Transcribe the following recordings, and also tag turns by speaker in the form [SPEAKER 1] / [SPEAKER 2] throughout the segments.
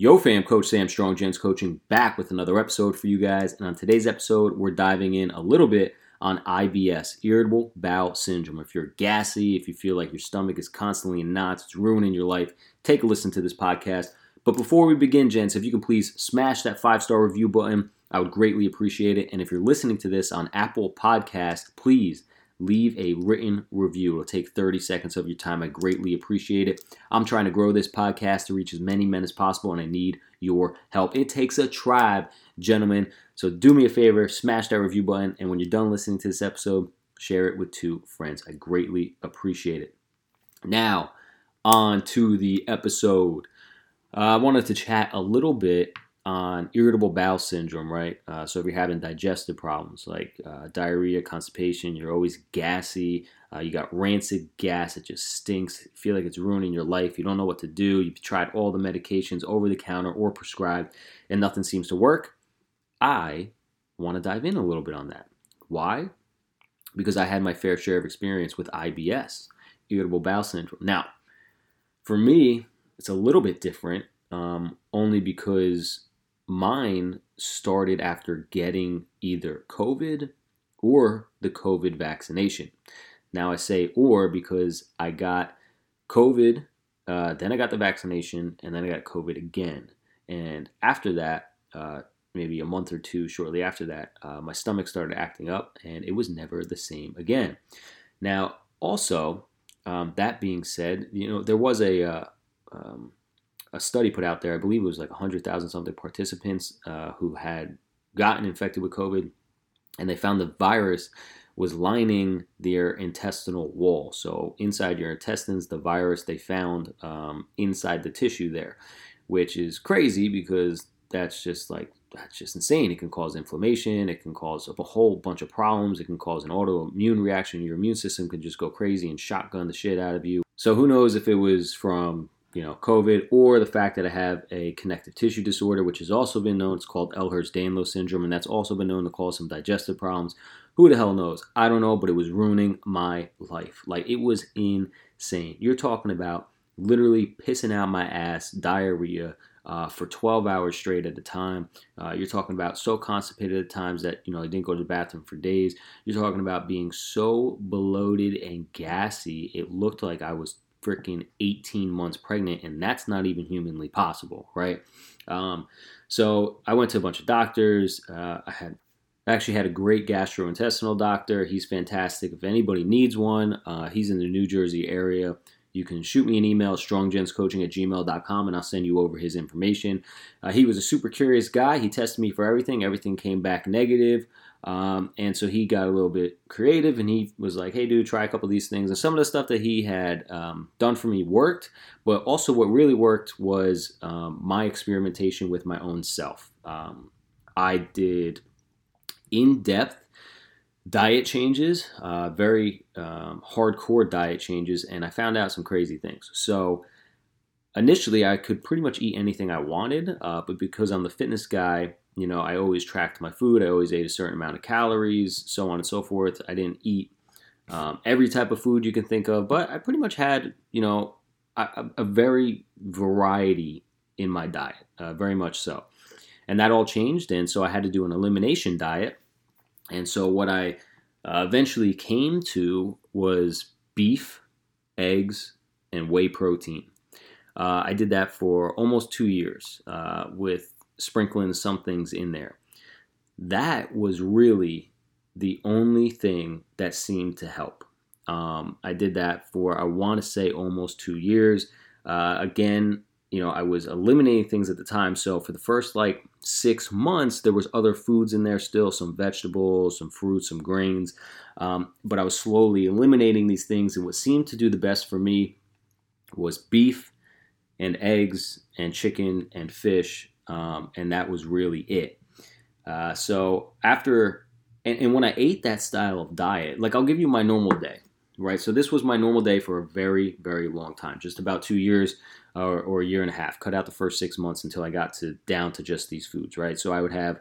[SPEAKER 1] Yo, fam, Coach Sam Strong, Gents Coaching, back with another episode for you guys. And on today's episode, we're diving in a little bit on IBS, irritable bowel syndrome. If you're gassy, if you feel like your stomach is constantly in knots, it's ruining your life, take a listen to this podcast. But before we begin, gents, if you can please smash that five star review button, I would greatly appreciate it. And if you're listening to this on Apple Podcast, please leave a written review. It'll take 30 seconds of your time. I greatly appreciate it. I'm trying to grow this podcast to reach as many men as possible, and I need your help. It takes a tribe, gentlemen. So do me a favor, smash that review button, and when you're done listening to this episode, share it with two friends. I greatly appreciate it. Now, on to the episode. Uh, I wanted to chat a little bit on irritable bowel syndrome, right? Uh, so if you're having digestive problems like uh, diarrhea, constipation, you're always gassy, uh, you got rancid gas, it just stinks, you feel like it's ruining your life, you don't know what to do, you've tried all the medications over the counter or prescribed, and nothing seems to work. I want to dive in a little bit on that. Why? Because I had my fair share of experience with IBS, irritable bowel syndrome. Now, for me, it's a little bit different, um, only because mine started after getting either COVID or the COVID vaccination. Now I say or because I got COVID, uh, then I got the vaccination, and then I got COVID again. And after that, uh, maybe a month or two shortly after that, uh, my stomach started acting up, and it was never the same again. Now, also, um, that being said, you know, there was a uh, um, a study put out there. I believe it was like 100,000 something participants uh, who had gotten infected with COVID, and they found the virus was lining their intestinal wall. So inside your intestines, the virus they found um, inside the tissue there, which is crazy because that's just like that's just insane. It can cause inflammation. It can cause a whole bunch of problems. It can cause an autoimmune reaction. Your immune system can just go crazy and shotgun the shit out of you. So who knows if it was from you know, COVID, or the fact that I have a connective tissue disorder, which has also been known. It's called Ehlers-Danlos syndrome, and that's also been known to cause some digestive problems. Who the hell knows? I don't know, but it was ruining my life. Like it was insane. You're talking about literally pissing out my ass, diarrhea. Uh, for 12 hours straight at a time. Uh, you're talking about so constipated at times that you know I didn't go to the bathroom for days. You're talking about being so bloated and gassy. It looked like I was freaking 18 months pregnant, and that's not even humanly possible, right? Um, so I went to a bunch of doctors. Uh, I had actually had a great gastrointestinal doctor. He's fantastic. If anybody needs one, uh, he's in the New Jersey area. You can shoot me an email, stronggentscoaching at gmail.com, and I'll send you over his information. Uh, he was a super curious guy. He tested me for everything. Everything came back negative. Um, and so he got a little bit creative and he was like, hey, dude, try a couple of these things. And some of the stuff that he had um, done for me worked, but also what really worked was um, my experimentation with my own self. Um, I did in depth diet changes, uh, very um, hardcore diet changes, and I found out some crazy things. So, initially, I could pretty much eat anything I wanted, uh, but because I'm the fitness guy, you know, I always tracked my food. I always ate a certain amount of calories, so on and so forth. I didn't eat um, every type of food you can think of, but I pretty much had, you know, a, a very variety in my diet, uh, very much so. And that all changed, and so I had to do an elimination diet. And so what I uh, eventually came to was beef, eggs, and whey protein. Uh, I did that for almost two years uh, with sprinkling some things in there. That was really the only thing that seemed to help. Um, I did that for, I want to say, almost two years. Uh, again, you know, I was eliminating things at the time. So for the first like six months, there was other foods in there still, some vegetables, some fruits, some grains. Um, but I was slowly eliminating these things. And what seemed to do the best for me was beef and eggs and chicken and fish um, and that was really it. Uh, so after, and, and when I ate that style of diet, like I'll give you my normal day, right? So this was my normal day for a very, very long time, just about two years or, or, a year and a half. Cut out the first six months until I got to down to just these foods, right? So I would have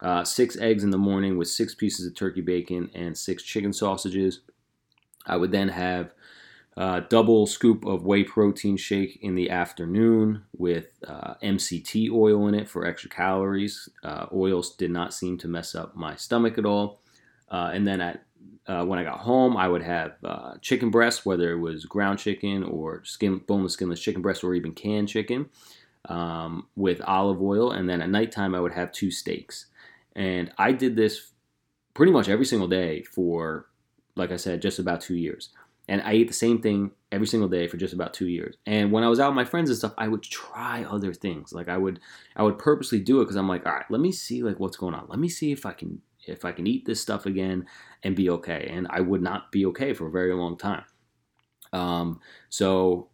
[SPEAKER 1] uh, six eggs in the morning with six pieces of turkey bacon and six chicken sausages. I would then have Uh, double scoop of whey protein shake in the afternoon with uh, MCT oil in it for extra calories. Uh, oils did not seem to mess up my stomach at all. Uh, and then at uh, when I got home, I would have uh, chicken breast, whether it was ground chicken or skin, boneless, skinless chicken breast, or even canned chicken, um, with olive oil. And then at nighttime, I would have two steaks. And I did this pretty much every single day for, like I said, just about two years. And I ate the same thing every single day for just about two years. And when I was out with my friends and stuff, I would try other things. Like I would, I would purposely do it because I'm like, all right, let me see like what's going on. Let me see if I can if I can eat this stuff again and be okay. And I would not be okay for a very long time. Um, so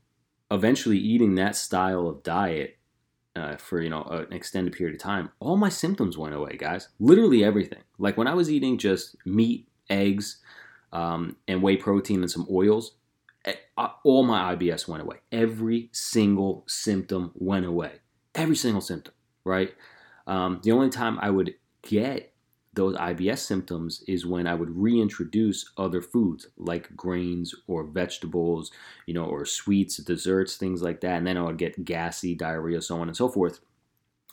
[SPEAKER 1] eventually, eating that style of diet uh, for you know an extended period of time, all my symptoms went away, guys. Literally everything. Like when I was eating just meat, eggs, um, and whey protein and some oils, eh, uh, all my IBS went away. Every single symptom went away. Every single symptom, right? Um, the only time I would get those IBS symptoms is when I would reintroduce other foods like grains or vegetables, you know, or sweets, desserts, things like that. And then I would get gassy, diarrhea, so on and so forth.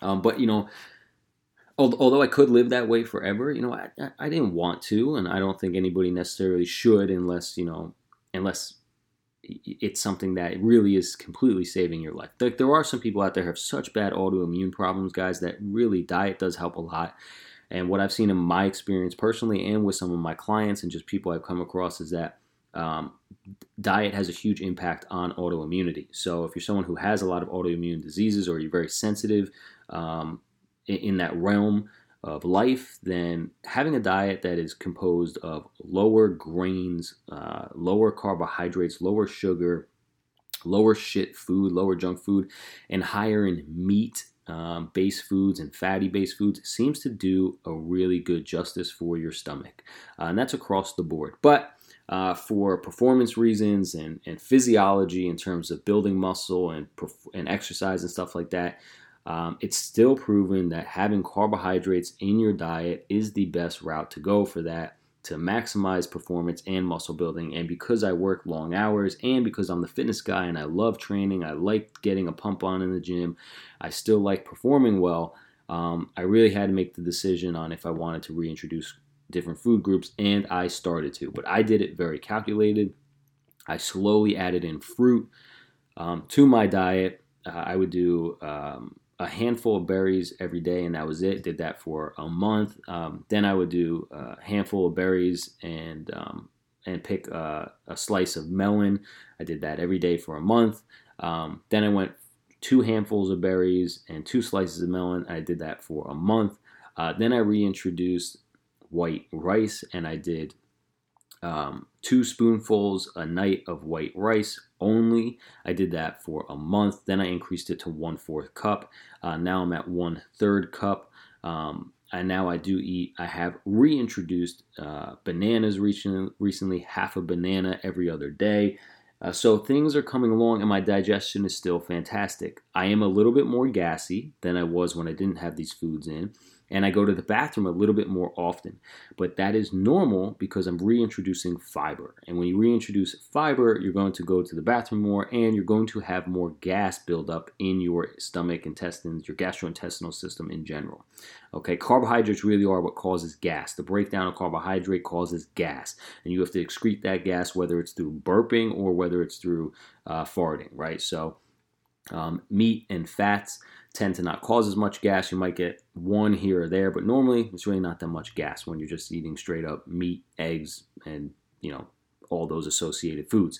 [SPEAKER 1] Um, but, you know, although I could live that way forever, you know, I, I didn't want to, and I don't think anybody necessarily should unless, you know, unless it's something that really is completely saving your life. Like there are some people out there have such bad autoimmune problems, guys, that really diet does help a lot. And what I've seen in my experience personally and with some of my clients and just people I've come across is that um, diet has a huge impact on autoimmunity. So if you're someone who has a lot of autoimmune diseases or you're very sensitive um, in that realm of life, then having a diet that is composed of lower grains, uh, lower carbohydrates, lower sugar, lower shit food, lower junk food, and higher in meat um, base foods and fatty based foods seems to do a really good justice for your stomach. Uh, and that's across the board. But uh, for performance reasons and, and physiology in terms of building muscle and, and exercise and stuff like that, um, it's still proven that having carbohydrates in your diet is the best route to go for that to maximize performance and muscle building. And because I work long hours and because I'm the fitness guy and I love training, I like getting a pump on in the gym, I still like performing well. Um, I really had to make the decision on if I wanted to reintroduce different food groups, and I started to. But I did it very calculated. I slowly added in fruit um, to my diet. Uh, I would do um, a handful of berries every day, and that was it. Did that for a month. Um, then I would do a handful of berries and um, and pick a, a, slice of melon. I did that every day for a month. Um, then I went two handfuls of berries and two slices of melon. I did that for a month. Uh, then I reintroduced white rice, and I did um, two spoonfuls a night of white rice only. I did that for a month. Then I increased it to one fourth cup. Uh, now I'm at one third cup. Um, and now I do eat. I have reintroduced uh, bananas recently, recently, half a banana every other day. Uh, so things are coming along, and my digestion is still fantastic. I am a little bit more gassy than I was when I didn't have these foods in and I go to the bathroom a little bit more often. But that is normal because I'm reintroducing fiber. And when you reintroduce fiber, you're going to go to the bathroom more and you're going to have more gas buildup in your stomach, intestines, your gastrointestinal system in general. Okay, carbohydrates really are what causes gas. The breakdown of carbohydrate causes gas, and you have to excrete that gas whether it's through burping or whether it's through uh, farting, right? So, um, meat and fats tend to not cause as much gas. You might get one here or there, but normally it's really not that much gas when you're just eating straight up meat, eggs, and you know all those associated foods.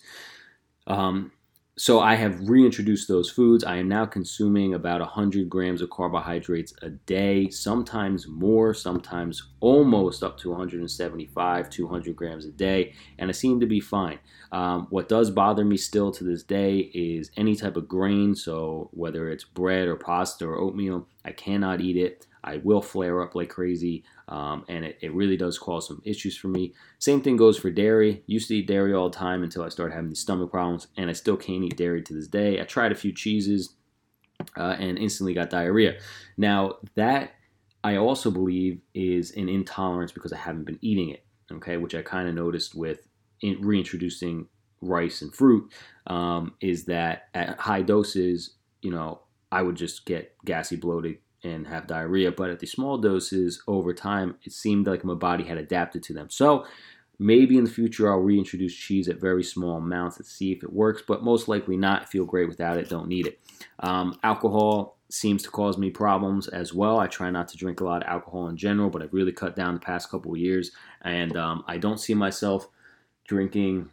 [SPEAKER 1] Um, so I have reintroduced those foods. I am now consuming about 100 grams of carbohydrates a day, sometimes more, sometimes almost up to 175, 200 grams a day, and I seem to be fine. Um, what does bother me still to this day is any type of grain, so whether it's bread or pasta or oatmeal, I cannot eat it. I will flare up like crazy, um, and it, it really does cause some issues for me. Same thing goes for dairy. Used to eat dairy all the time until I started having these stomach problems, and I still can't eat dairy to this day. I tried a few cheeses uh, and instantly got diarrhea. Now, that I also believe is an intolerance because I haven't been eating it, okay, which I kind of noticed with in reintroducing rice and fruit um, is that at high doses, you know, I would just get gassy, bloated, and have diarrhea. But at the small doses, over time, it seemed like my body had adapted to them. So maybe in the future, I'll reintroduce cheese at very small amounts and see if it works, but most likely not. Feel great without it, don't need it. Um, alcohol seems to cause me problems as well. I try not to drink a lot of alcohol in general, but I've really cut down the past couple of years, and um, I don't see myself drinking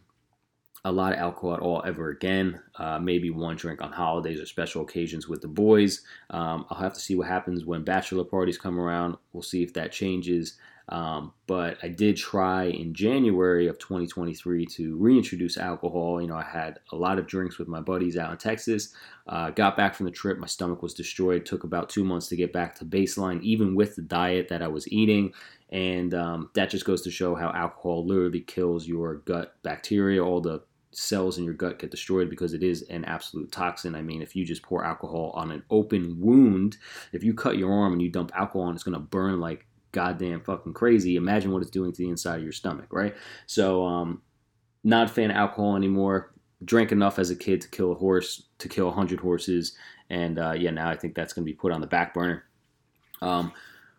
[SPEAKER 1] a lot of alcohol at all ever again. Uh, maybe one drink on holidays or special occasions with the boys. Um, I'll have to see what happens when bachelor parties come around. We'll see if that changes. Um, but I did try in January of 2023 to reintroduce alcohol. You know, I had a lot of drinks with my buddies out in Texas. Uh, got back from the trip, my stomach was destroyed. Took about two months to get back to baseline, even with the diet that I was eating. And um, that just goes to show how alcohol literally kills your gut bacteria, all the cells in your gut get destroyed because it is an absolute toxin. I mean, if you just pour alcohol on an open wound, if you cut your arm and you dump alcohol on, it's going to burn like goddamn fucking crazy. Imagine what it's doing to the inside of your stomach, right? So, um, not a fan of alcohol anymore. Drank enough as a kid to kill a horse, to kill 100 horses. And uh, yeah, now I think that's going to be put on the back burner. Um,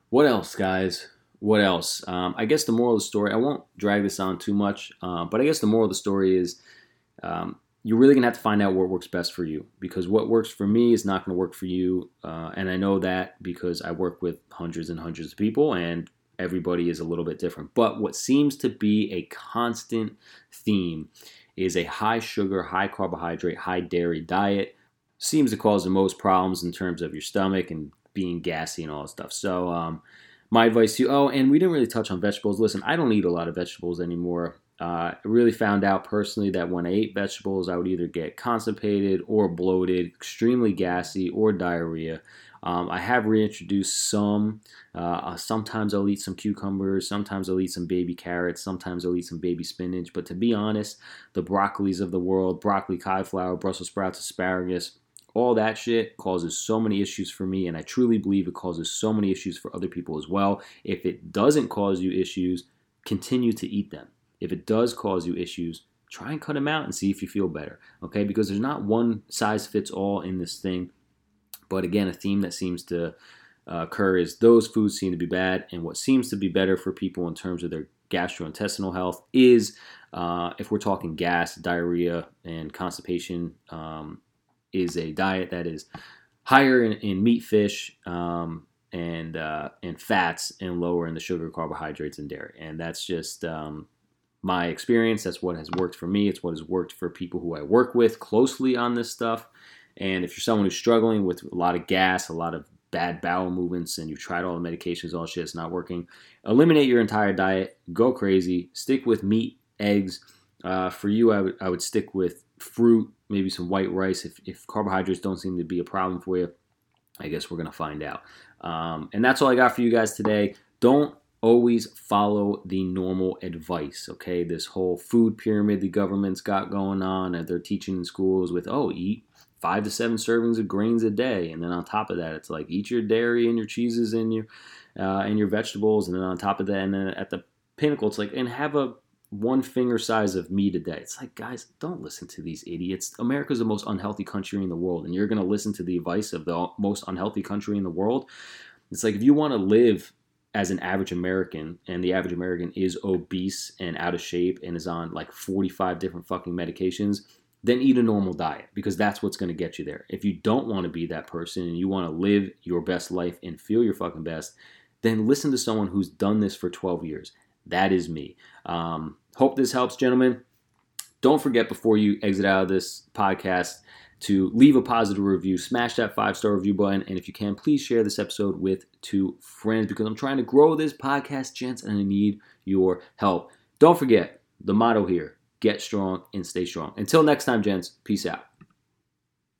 [SPEAKER 1] what else, guys? What else? Um, I guess the moral of the story, I won't drag this on too much, uh, but I guess the moral of the story is um, you're really going to have to find out what works best for you because what works for me is not going to work for you. Uh, and I know that because I work with hundreds and hundreds of people and everybody is a little bit different. But what seems to be a constant theme is a high sugar, high carbohydrate, high dairy diet. Seems to cause the most problems in terms of your stomach and being gassy and all that stuff. So, um, my advice to you, oh, and we didn't really touch on vegetables. Listen, I don't eat a lot of vegetables anymore. Uh, I really found out personally that when I ate vegetables, I would either get constipated or bloated, extremely gassy, or diarrhea. Um, I have reintroduced some. Uh, sometimes I'll eat some cucumbers. Sometimes I'll eat some baby carrots. Sometimes I'll eat some baby spinach. But to be honest, the broccolis of the world, broccoli, cauliflower, Brussels sprouts, asparagus, all that shit causes so many issues for me. And I truly believe it causes so many issues for other people as well. If it doesn't cause you issues, continue to eat them. If it does cause you issues, try and cut them out and see if you feel better. Okay, because there's not one size fits all in this thing. But again, a theme that seems to uh, occur is those foods seem to be bad, and what seems to be better for people in terms of their gastrointestinal health is, uh, if we're talking gas, diarrhea, and constipation, um, is a diet that is higher in, in meat, fish, um, and uh, and fats, and lower in the sugar, carbohydrates, and dairy. And that's just um, my experience. That's what has worked for me. It's what has worked for people who I work with closely on this stuff. And if you're someone who's struggling with a lot of gas, a lot of bad bowel movements, and you've tried all the medications, all shit, it's not working, eliminate your entire diet. Go crazy. Stick with meat, eggs. Uh, for you, I would I would stick with fruit, maybe some white rice. If, if carbohydrates don't seem to be a problem for you, I guess we're gonna find out. Um, and that's all I got for you guys today. Don't always follow the normal advice okay? This whole food pyramid the government's got going on and they're teaching in schools with oh eat five to seven servings of grains a day and then on top of that it's like eat your dairy and your cheeses and your uh, and your vegetables and then on top of that and then at the pinnacle it's like and have a one finger size of meat a day. It's like guys don't listen to these idiots. America's the most unhealthy country in the world and you're going to listen to the advice of the most unhealthy country in the world? It's like if you want to live as an average American, and the average American is obese and out of shape and is on like 45 different fucking medications, then eat a normal diet because that's what's going to get you there. If you don't want to be that person and you want to live your best life and feel your fucking best, then listen to someone who's done this for 12 years. That is me. Um, hope this helps, gentlemen. Don't forget before you exit out of this podcast to leave a positive review, smash that five star review button, and if you can, please share this episode with two friends because I'm trying to grow this podcast, gents, and I need your help. Don't forget the motto here get strong and stay strong. Until next time, gents, peace out.